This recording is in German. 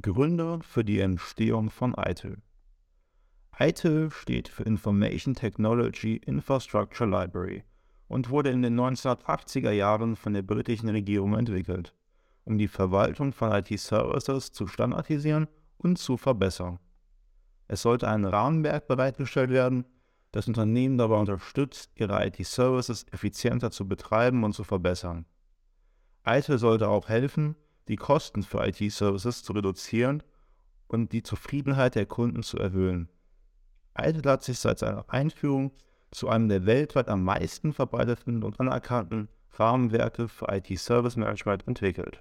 Gründe für die Entstehung von ITIL. ITIL steht für Information Technology Infrastructure Library und wurde in den 1980er Jahren von der britischen Regierung entwickelt, um die Verwaltung von IT-Services zu standardisieren und zu verbessern. Es sollte ein Rahmenwerk bereitgestellt werden, das Unternehmen dabei unterstützt, ihre IT-Services effizienter zu betreiben und zu verbessern. ITIL sollte auch helfen, die Kosten für IT-Services zu reduzieren und die Zufriedenheit der Kunden zu erhöhen. ITIL hat sich seit seiner Einführung zu einem der weltweit am meisten verbreiteten und anerkannten Rahmenwerke für IT-Service Management entwickelt.